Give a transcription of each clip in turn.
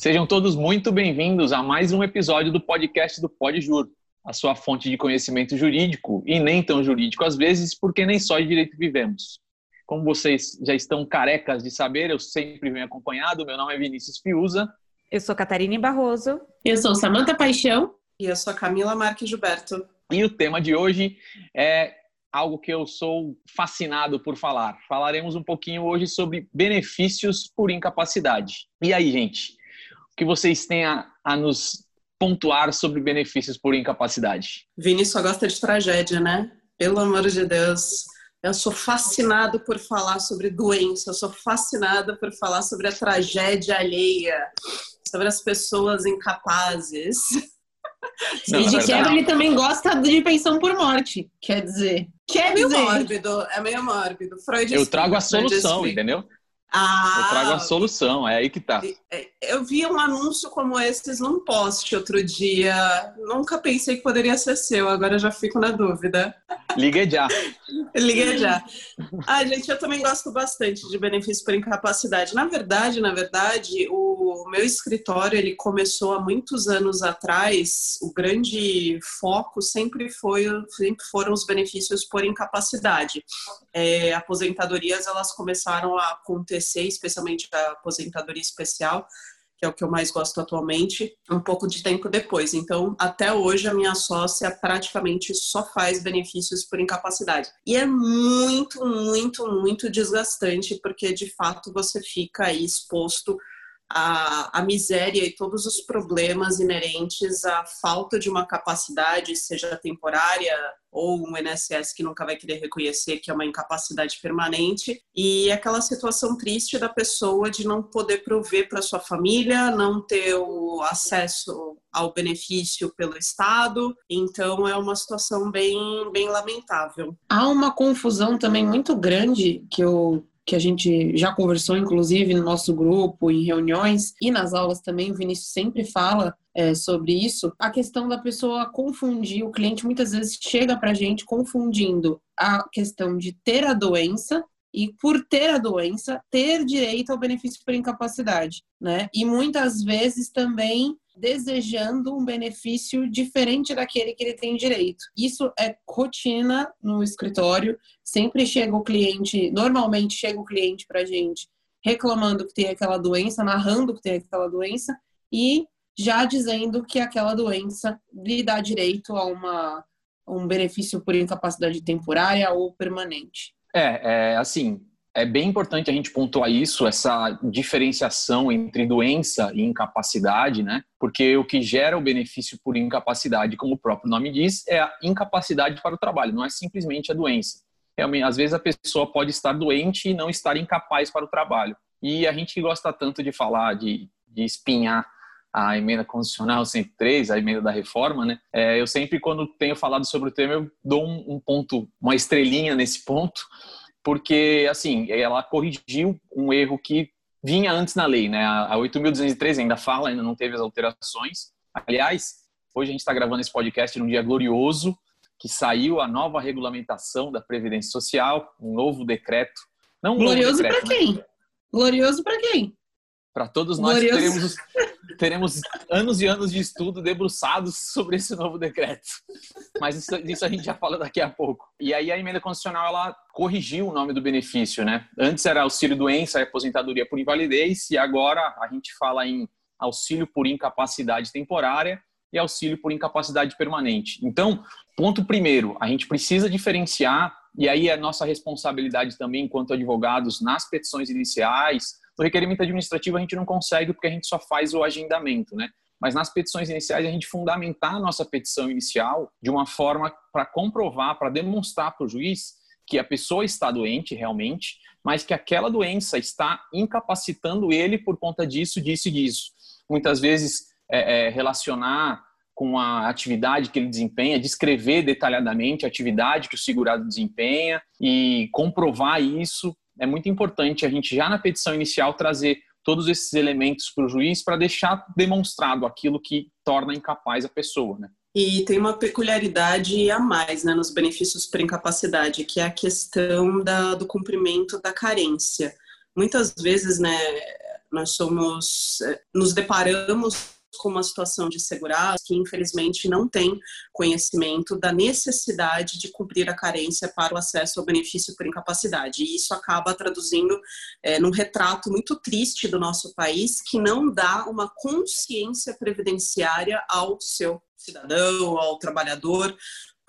Sejam todos muito bem-vindos a mais um episódio do podcast do Pode Juro, a sua fonte de conhecimento jurídico e nem tão jurídico às vezes, porque nem só de direito vivemos. Como vocês já estão carecas de saber, eu sempre venho acompanhado. Meu nome é Vinícius Fiuza. Eu sou Catarine Barroso. Eu sou Samanta Paixão. E eu sou Camila Marques Gilberto. E o tema de hoje é algo que eu sou fascinado por falar. Falaremos um pouquinho hoje sobre benefícios por incapacidade. E aí, gente, que vocês têm a, a nos pontuar sobre benefícios por incapacidade? Vini só gosta de tragédia, né? Pelo amor de Deus. Eu sou fascinado por falar sobre doença, eu sou fascinada por falar sobre a tragédia alheia, sobre as pessoas incapazes. Não, e de quebra ele também gosta de pensão por morte, quer dizer. Quer é meio dizer. mórbido, é meio mórbido. Freud eu trago a solução, entendeu? Ah, eu trago a solução, é aí que tá. É, eu vi um anúncio como esses num post outro dia. Nunca pensei que poderia ser seu, agora já fico na dúvida. Liga já. Liga já. Ah, gente, eu também gosto bastante de benefício por incapacidade. Na verdade, na verdade, o meu escritório ele começou há muitos anos atrás. O grande foco sempre foi, sempre foram os benefícios por incapacidade. É, aposentadorias elas começaram a acontecer, especialmente a aposentadoria especial que é o que eu mais gosto atualmente, um pouco de tempo depois. Então, até hoje, a minha sócia praticamente só faz benefícios por incapacidade. E é muito, muito, muito desgastante, porque de fato você fica aí exposto a, a, miséria e todos os problemas inerentes à falta de uma capacidade, seja temporária ou um INSS que nunca vai querer reconhecer que é uma incapacidade permanente, e aquela situação triste da pessoa de não poder prover para sua família, não ter o acesso ao benefício pelo Estado, então é uma situação bem, bem lamentável. Há uma confusão também muito grande que eu que a gente já conversou, inclusive, no nosso grupo, em reuniões e nas aulas também, o Vinícius sempre fala é, sobre isso, a questão da pessoa confundir, o cliente muitas vezes chega para a gente confundindo a questão de ter a doença e por ter a doença, ter direito ao benefício por incapacidade, né? E muitas vezes também desejando um benefício diferente daquele que ele tem direito. Isso é rotina no escritório. Sempre chega o cliente, normalmente chega o cliente para gente reclamando que tem aquela doença, narrando que tem aquela doença e já dizendo que aquela doença lhe dá direito a uma, um benefício por incapacidade temporária ou permanente. É, é assim, é bem importante a gente pontuar isso, essa diferenciação entre doença e incapacidade, né? Porque o que gera o benefício por incapacidade, como o próprio nome diz, é a incapacidade para o trabalho, não é simplesmente a doença. Realmente, às vezes a pessoa pode estar doente e não estar incapaz para o trabalho. E a gente gosta tanto de falar, de, de espinhar a emenda constitucional 103, a emenda da reforma, né? É, eu sempre, quando tenho falado sobre o tema, eu dou um, um ponto, uma estrelinha nesse ponto, porque, assim, ela corrigiu um erro que vinha antes na lei, né? A 8.213 ainda fala, ainda não teve as alterações. Aliás, hoje a gente está gravando esse podcast num dia glorioso, que saiu a nova regulamentação da Previdência Social, um novo decreto. Não um glorioso para quem? Né? Glorioso para quem? Para todos nós que teremos, teremos anos e anos de estudo debruçados sobre esse novo decreto. Mas isso, isso, a gente já fala daqui a pouco. E aí a emenda constitucional ela corrigiu o nome do benefício, né? Antes era auxílio doença e aposentadoria por invalidez e agora a gente fala em auxílio por incapacidade temporária e auxílio por incapacidade permanente. Então, ponto primeiro, a gente precisa diferenciar e aí é nossa responsabilidade também enquanto advogados nas petições iniciais no requerimento administrativo a gente não consegue porque a gente só faz o agendamento, né? Mas nas petições iniciais a gente fundamentar a nossa petição inicial de uma forma para comprovar, para demonstrar para o juiz que a pessoa está doente realmente, mas que aquela doença está incapacitando ele por conta disso, disso e disso. Muitas vezes é, é, relacionar com a atividade que ele desempenha, descrever detalhadamente a atividade que o segurado desempenha e comprovar isso é muito importante a gente já na petição inicial trazer todos esses elementos para o juiz para deixar demonstrado aquilo que torna incapaz a pessoa, né? E tem uma peculiaridade a mais né, nos benefícios por incapacidade, que é a questão da, do cumprimento da carência. Muitas vezes, né, Nós somos, eh, nos deparamos com uma situação de segurança que, infelizmente, não tem conhecimento da necessidade de cumprir a carência para o acesso ao benefício por incapacidade. E isso acaba traduzindo é, num retrato muito triste do nosso país, que não dá uma consciência previdenciária ao seu cidadão, ao trabalhador,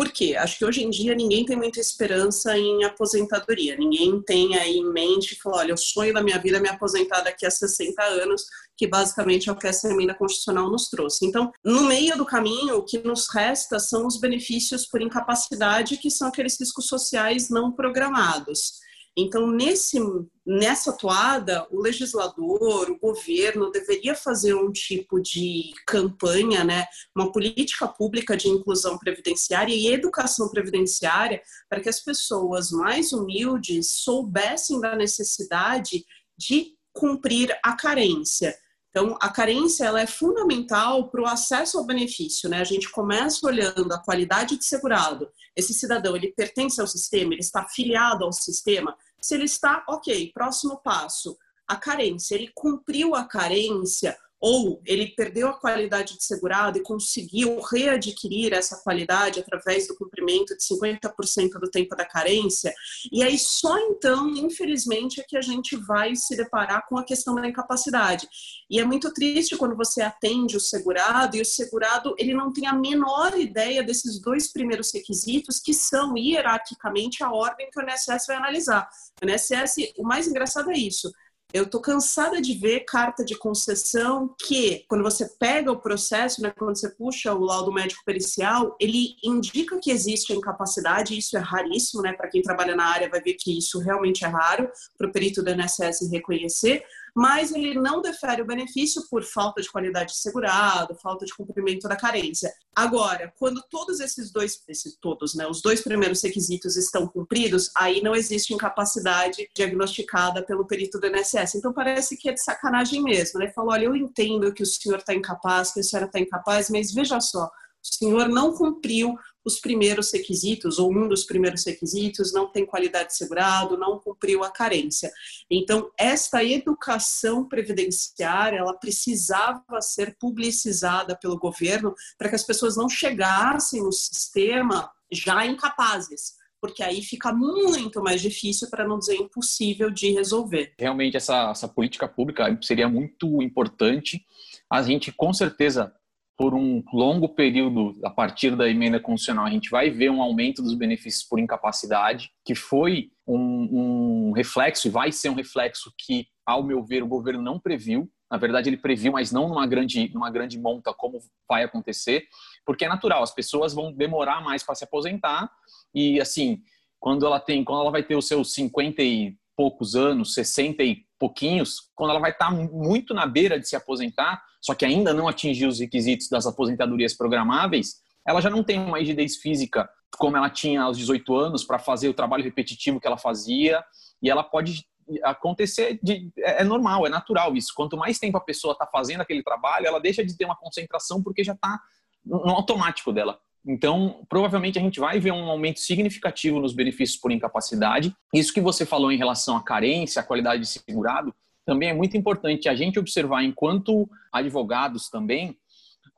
por quê? Acho que hoje em dia ninguém tem muita esperança em aposentadoria. Ninguém tem aí em mente, falou, olha, o sonho da minha vida é me aposentar daqui a 60 anos, que basicamente é o que essa emenda constitucional nos trouxe. Então, no meio do caminho, o que nos resta são os benefícios por incapacidade, que são aqueles riscos sociais não programados. Então, nesse, nessa toada, o legislador, o governo deveria fazer um tipo de campanha, né, uma política pública de inclusão previdenciária e educação previdenciária para que as pessoas mais humildes soubessem da necessidade de cumprir a carência. Então, a carência ela é fundamental para o acesso ao benefício. Né? A gente começa olhando a qualidade de segurado. Esse cidadão ele pertence ao sistema, ele está afiliado ao sistema. Se ele está, ok, próximo passo, a carência. Ele cumpriu a carência ou ele perdeu a qualidade de segurado e conseguiu readquirir essa qualidade através do cumprimento de 50% do tempo da carência, e aí só então, infelizmente, é que a gente vai se deparar com a questão da incapacidade. E é muito triste quando você atende o segurado e o segurado ele não tem a menor ideia desses dois primeiros requisitos que são hierarquicamente a ordem que o INSS vai analisar. O INSS, o mais engraçado é isso eu tô cansada de ver carta de concessão que, quando você pega o processo, né, quando você puxa o laudo médico pericial, ele indica que existe a incapacidade, isso é raríssimo, né? Para quem trabalha na área vai ver que isso realmente é raro para o perito do INSS reconhecer, mas ele não defere o benefício por falta de qualidade de segurado, falta de cumprimento da carência. Agora, quando todos esses dois, esses todos, né, os dois primeiros requisitos estão cumpridos, aí não existe incapacidade diagnosticada pelo perito do INSS. Então parece que é de sacanagem mesmo, né? Falou, olha, eu entendo que o senhor está incapaz, que a senhora está incapaz, mas veja só, o senhor não cumpriu os primeiros requisitos, ou um dos primeiros requisitos, não tem qualidade de segurado, não cumpriu a carência. Então, esta educação previdenciária, ela precisava ser publicizada pelo governo para que as pessoas não chegassem no sistema já incapazes porque aí fica muito mais difícil, para não dizer impossível, de resolver. Realmente, essa, essa política pública seria muito importante. A gente, com certeza, por um longo período, a partir da emenda constitucional, a gente vai ver um aumento dos benefícios por incapacidade, que foi um, um, reflexo e vai ser um reflexo que, ao meu ver, o governo não previu. Na verdade, ele previu, mas não numa grande, numa grande monta como vai acontecer, porque é natural, as pessoas vão demorar mais para se aposentar e, assim, quando ela tem, quando ela vai ter os seus 50 e poucos anos, 60 e pouquinhos, quando ela vai estar muito na beira de se aposentar, só que ainda não atingiu os requisitos das aposentadorias programáveis, ela já não tem uma rigidez física como ela tinha aos 18 anos para fazer o trabalho repetitivo que ela fazia, e ela pode acontecer de, é, é normal, é natural isso. Quanto mais tempo a pessoa está fazendo aquele trabalho, ela deixa de ter uma concentração porque já está no automático dela. Então, provavelmente a gente vai ver um aumento significativo nos benefícios por incapacidade. Isso que você falou em relação à carência, à qualidade de segurado, também é muito importante a gente observar, enquanto advogados também,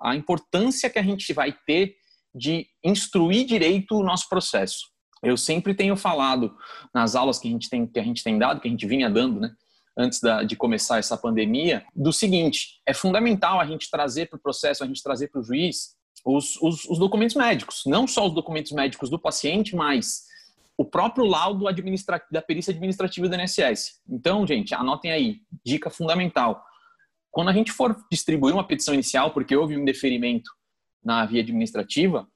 a importância que a gente vai ter de instruir direito o nosso processo. Eu sempre tenho falado nas aulas que a gente tem, que a gente tem dado, que a gente vinha dando, né? antes da, de começar essa pandemia, do seguinte: é fundamental a gente trazer para o processo, a gente trazer para o juiz os, os, os, documentos médicos, não só os documentos médicos do paciente, mas o próprio laudo da perícia administrativa do INSS. Então, gente, anotem aí, dica fundamental. Quando a gente for distribuir uma petição inicial, porque houve um deferimento na via administrativa,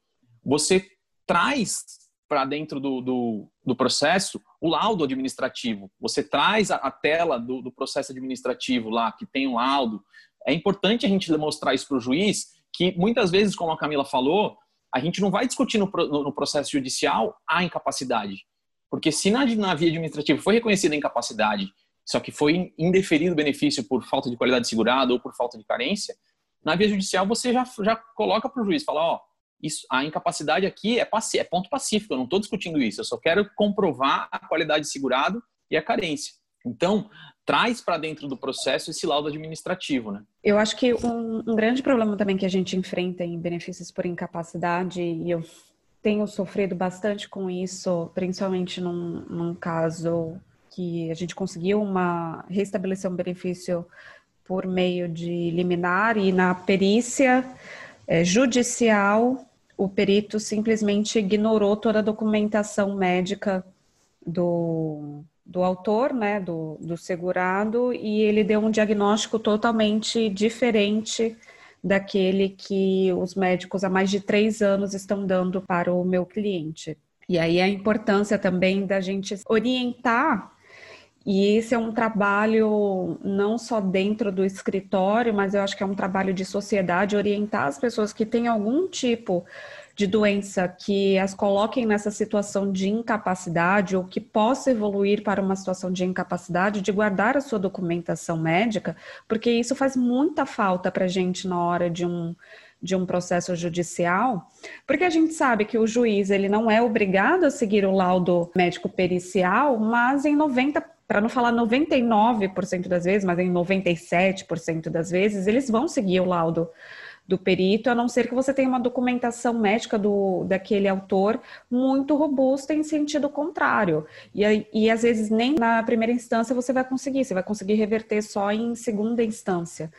você traz para dentro do, do, do, processo o laudo administrativo. Você traz a, a tela do, do, processo administrativo lá, que tem o um laudo. É importante a gente demonstrar isso para o juiz, que muitas vezes, como a Camila falou, a gente não vai discutir no, no, processo judicial a incapacidade. Porque se na, na via administrativa foi reconhecida a incapacidade, só que foi indeferido o benefício por falta de qualidade de segurado ou por falta de carência, na via judicial você já, já coloca para o juiz, fala, ó, isso, a incapacidade aqui é, é ponto pacífico, eu não estou discutindo isso, eu só quero comprovar a qualidade de segurado e a carência. Então, traz para dentro do processo esse laudo administrativo, né? Eu acho que um, um, grande problema também que a gente enfrenta em benefícios por incapacidade, e eu tenho sofrido bastante com isso, principalmente num, num caso que a gente conseguiu uma restabelecer um benefício por meio de liminar e na perícia é, judicial o perito simplesmente ignorou toda a documentação médica do, do autor, né, do, do segurado, e ele deu um diagnóstico totalmente diferente daquele que os médicos há mais de três anos estão dando para o meu cliente. E aí a importância também da gente orientar e esse é um trabalho não só dentro do escritório, mas eu acho que é um trabalho de sociedade orientar as pessoas que têm algum tipo de doença que as coloquem nessa situação de incapacidade ou que possa evoluir para uma situação de incapacidade, de guardar a sua documentação médica, porque isso faz muita falta para a gente na hora de um de um processo judicial, porque a gente sabe que o juiz ele não é obrigado a seguir o laudo médico pericial, mas em 90 para não falar 99% das vezes, mas em 97% das vezes, eles vão seguir o laudo do perito, a não ser que você tenha uma documentação médica do, daquele autor muito robusta em sentido contrário. E, e às vezes nem na primeira instância você vai conseguir, você vai conseguir reverter só em segunda instância.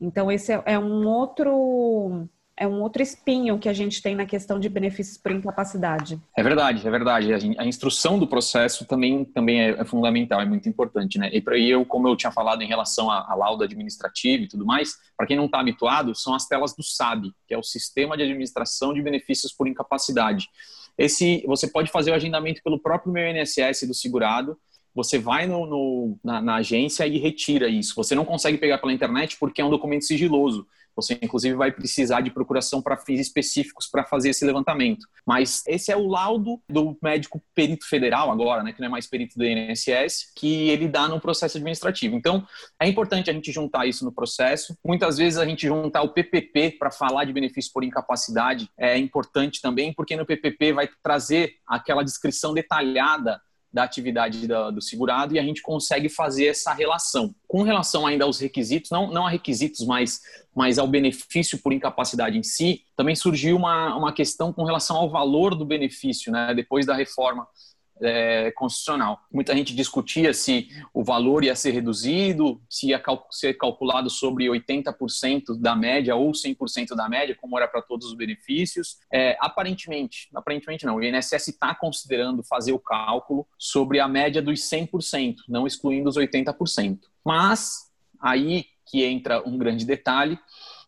Então, esse é, é um outro é um outro espinho que a gente tem na questão de benefícios por incapacidade. É verdade, é verdade. A, instrução do processo também, também é, é fundamental, é muito importante, né? E para eu, como eu tinha falado em relação à, à lauda administrativa e tudo mais, para quem não está habituado, são as telas do SAB, que é o Sistema de Administração de Benefícios por Incapacidade. Esse, você pode fazer o agendamento pelo próprio meu INSS do segurado, você vai no, no na, na agência e retira isso. Você não consegue pegar pela internet porque é um documento sigiloso. Você, inclusive, vai precisar de procuração para fins específicos para fazer esse levantamento. Mas esse é o laudo do médico perito federal, agora, né, que não é mais perito do INSS, que ele dá no processo administrativo. Então, é importante a gente juntar isso no processo. Muitas vezes a gente juntar o PPP para falar de benefício por incapacidade é importante também, porque no PPP vai trazer aquela descrição detalhada da atividade da, do segurado e a gente consegue fazer essa relação. Com relação ainda aos requisitos, não, não a requisitos, mas, mas ao benefício por incapacidade em si, também surgiu uma, uma questão com relação ao valor do benefício, né, depois da reforma é, constitucional. Muita gente discutia se o valor ia ser reduzido, se ia cal ser calculado sobre 80% da média ou 100% da média, como era para todos os benefícios. É, aparentemente, aparentemente não, o INSS está considerando fazer o cálculo sobre a média dos 100%, não excluindo os 80%. Mas aí que entra um grande detalhe,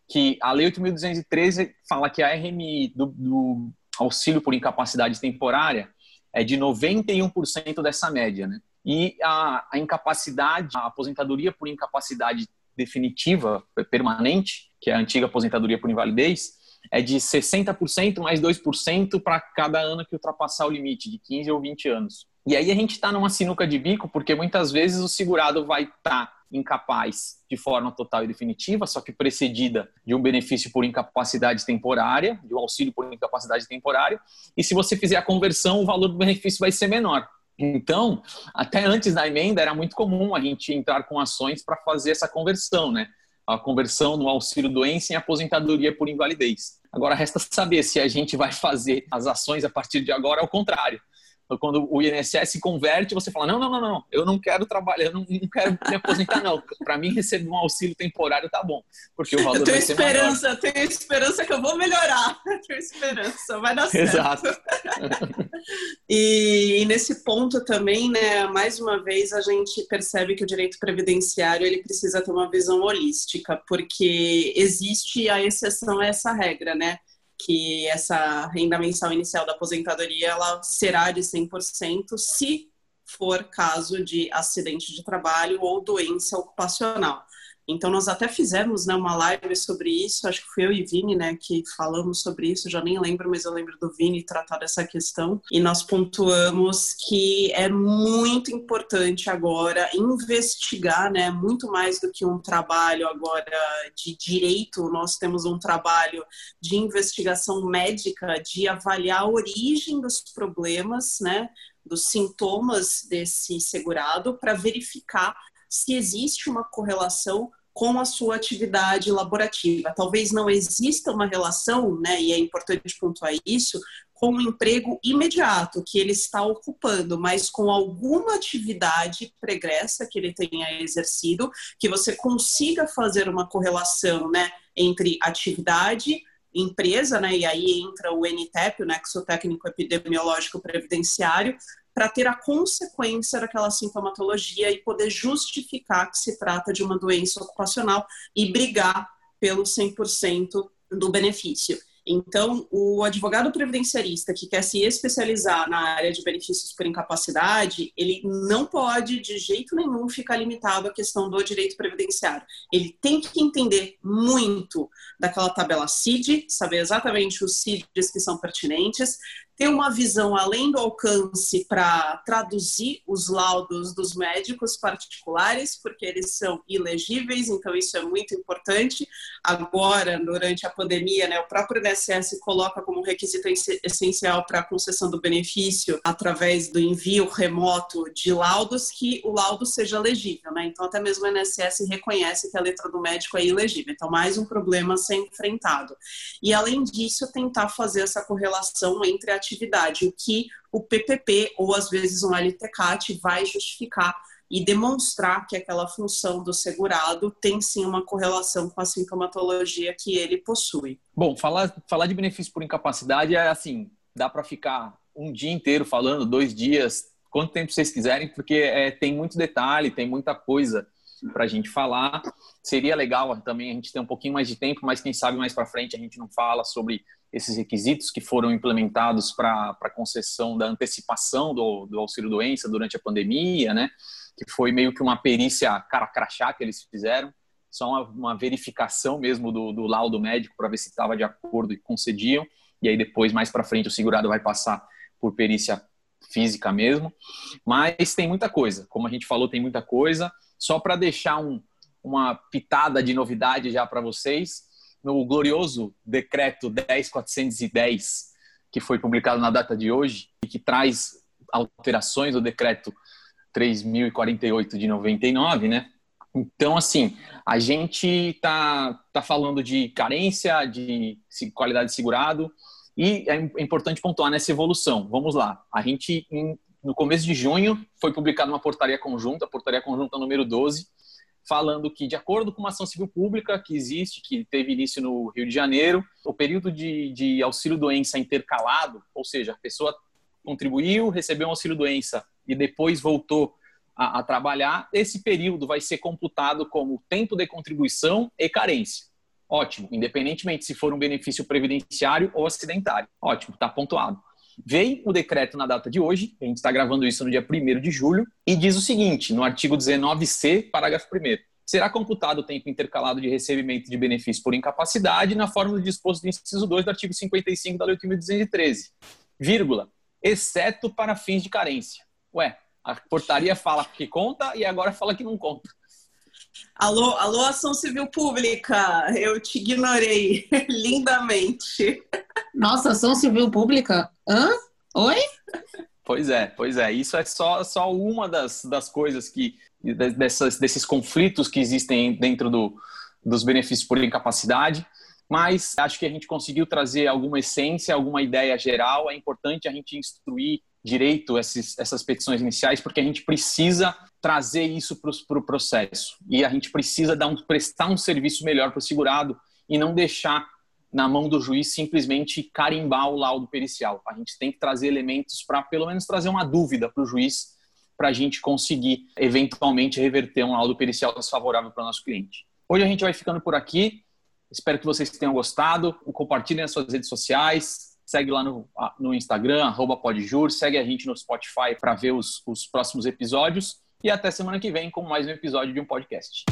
que a Lei 8.213 fala que a RMI do, do auxílio por incapacidade temporária é de 91% dessa média, né? E a, a incapacidade, a aposentadoria por incapacidade definitiva, permanente, que é a antiga aposentadoria por invalidez, é de 60% mais 2% para cada ano que ultrapassar o limite, de 15 ou 20 anos. E aí a gente está numa sinuca de bico, porque muitas vezes o segurado vai estar tá incapaz de forma total e definitiva, só que precedida de um benefício por incapacidade temporária, de um auxílio por incapacidade temporária, e se você fizer a conversão, o valor do benefício vai ser menor. Então, até antes da emenda, era muito comum a gente entrar com ações para fazer essa conversão, né? A conversão no auxílio doença em aposentadoria por invalidez. Agora, resta saber se a gente vai fazer as ações a partir de agora ao contrário quando o INSS se converte, você fala: não, não, não, não, eu não quero trabalhar, eu não, não quero me aposentar, não. Para mim, receber um auxílio temporário tá bom, porque o valor eu tenho vai esperança, ser maior. tenho esperança que eu vou melhorar, tenho esperança, vai dar certo. Exato. e, e, nesse ponto também, né, mais uma vez a gente percebe que o direito previdenciário ele precisa ter uma visão holística, porque existe a exceção a essa regra, né? Que essa renda mensal inicial da aposentadoria ela será de 100% se for caso de acidente de trabalho ou doença ocupacional. Então, nós até fizemos né, uma live sobre isso, acho que fui eu e Vini né, que falamos sobre isso, já nem lembro, mas eu lembro do Vini tratar dessa questão. E nós pontuamos que é muito importante agora investigar, né, muito mais do que um trabalho agora de direito, nós temos um trabalho de investigação médica, de avaliar a origem dos problemas, né, dos sintomas desse segurado, para verificar se existe uma correlação com a sua atividade laborativa. Talvez não exista uma relação, né, e é importante pontuar isso, com o emprego imediato que ele está ocupando, mas com alguma atividade pregressa que ele tenha exercido, que você consiga fazer uma correlação né, entre atividade, empresa, né, e aí entra o NTEP, o Nexo Técnico Epidemiológico Previdenciário, para ter a consequência daquela sintomatologia e poder justificar que se trata de uma doença ocupacional e brigar pelo 100% do benefício. Então, o advogado previdenciarista que quer se especializar na área de benefícios por incapacidade, ele não pode de jeito nenhum ficar limitado à questão do direito previdenciário. Ele tem que entender muito daquela tabela CID, saber exatamente os CIDs que são pertinentes, ter uma visão além do alcance para traduzir os laudos dos médicos particulares, porque eles são ilegíveis, então isso é muito importante. Agora, durante a pandemia, né, o próprio INSS coloca como requisito essencial para a concessão do benefício, através do envio remoto de laudos, que o laudo seja legível. Né? Então, até mesmo o INSS reconhece que a letra do médico é ilegível. Então, mais um problema a ser enfrentado. E, além disso, tentar fazer essa correlação entre a atividade, o que o PPP ou às vezes um LTCAT vai justificar e demonstrar que aquela função do segurado tem sim uma correlação com a sintomatologia que ele possui. Bom, falar, falar de benefício por incapacidade é assim, dá para ficar um dia inteiro falando, dois dias, quanto tempo vocês quiserem, porque é, tem muito detalhe, tem muita coisa para a gente falar. Seria legal também a gente ter um pouquinho mais de tempo, mas quem sabe mais para frente a gente não fala sobre esses requisitos que foram implementados para a concessão da antecipação do, do auxílio-doença durante a pandemia, né? Que foi meio que uma perícia cara crachá que eles fizeram, só uma, uma verificação mesmo do, do laudo médico para ver se estava de acordo e concediam. E aí depois, mais para frente, o segurado vai passar por perícia física mesmo. Mas tem muita coisa, como a gente falou, tem muita coisa. Só para deixar um, uma pitada de novidade já para vocês, no glorioso decreto 10410, que foi publicado na data de hoje e que traz alterações do decreto 3048 de 99, né? Então, assim, a gente está tá falando de carência, de qualidade de segurado, e é importante pontuar nessa evolução. Vamos lá. A gente, no começo de junho, foi publicada uma portaria conjunta, a portaria conjunta número 12, falando que, de acordo com uma ação civil pública que existe, que teve início no Rio de Janeiro, o período de, de auxílio-doença intercalado, ou seja, a pessoa contribuiu, recebeu um auxílio-doença e depois voltou a, a, trabalhar, esse período vai ser computado como tempo de contribuição e carência. Ótimo, independentemente se for um benefício previdenciário ou acidentário. Ótimo, está pontuado. Veio o decreto na data de hoje, a gente está gravando isso no dia 1 de julho, e diz o seguinte, no artigo 19c, parágrafo 1 será computado o tempo intercalado de recebimento de benefício por incapacidade na forma do disposto do inciso 2 do artigo 55 da Lei 8.213, vírgula, exceto para fins de carência. Ué, a portaria fala que conta e agora fala que não conta. Alô, alô, ação civil pública, eu te ignorei lindamente. Nossa, ação civil pública? Hã? Oi? Pois é, pois é. Isso é só, só uma das, das coisas que. Dessas, desses conflitos que existem dentro do, dos benefícios por incapacidade. Mas acho que a gente conseguiu trazer alguma essência, alguma ideia geral. É importante a gente instruir direito esses, essas petições iniciais, porque a gente precisa trazer isso para o pro processo. E a gente precisa dar um, prestar um serviço melhor para o segurado e não deixar na mão do juiz simplesmente carimbar o laudo pericial. A gente tem que trazer elementos para, pelo menos, trazer uma dúvida para o juiz, para a gente conseguir, eventualmente, reverter um laudo pericial desfavorável para o nosso cliente. Hoje a gente vai ficando por aqui. Espero que vocês tenham gostado. Compartilhem nas suas redes sociais. Segue lá no, no Instagram, arroba podjur. Segue a gente no Spotify para ver os, os próximos episódios. E até semana que vem com mais um episódio de um podcast.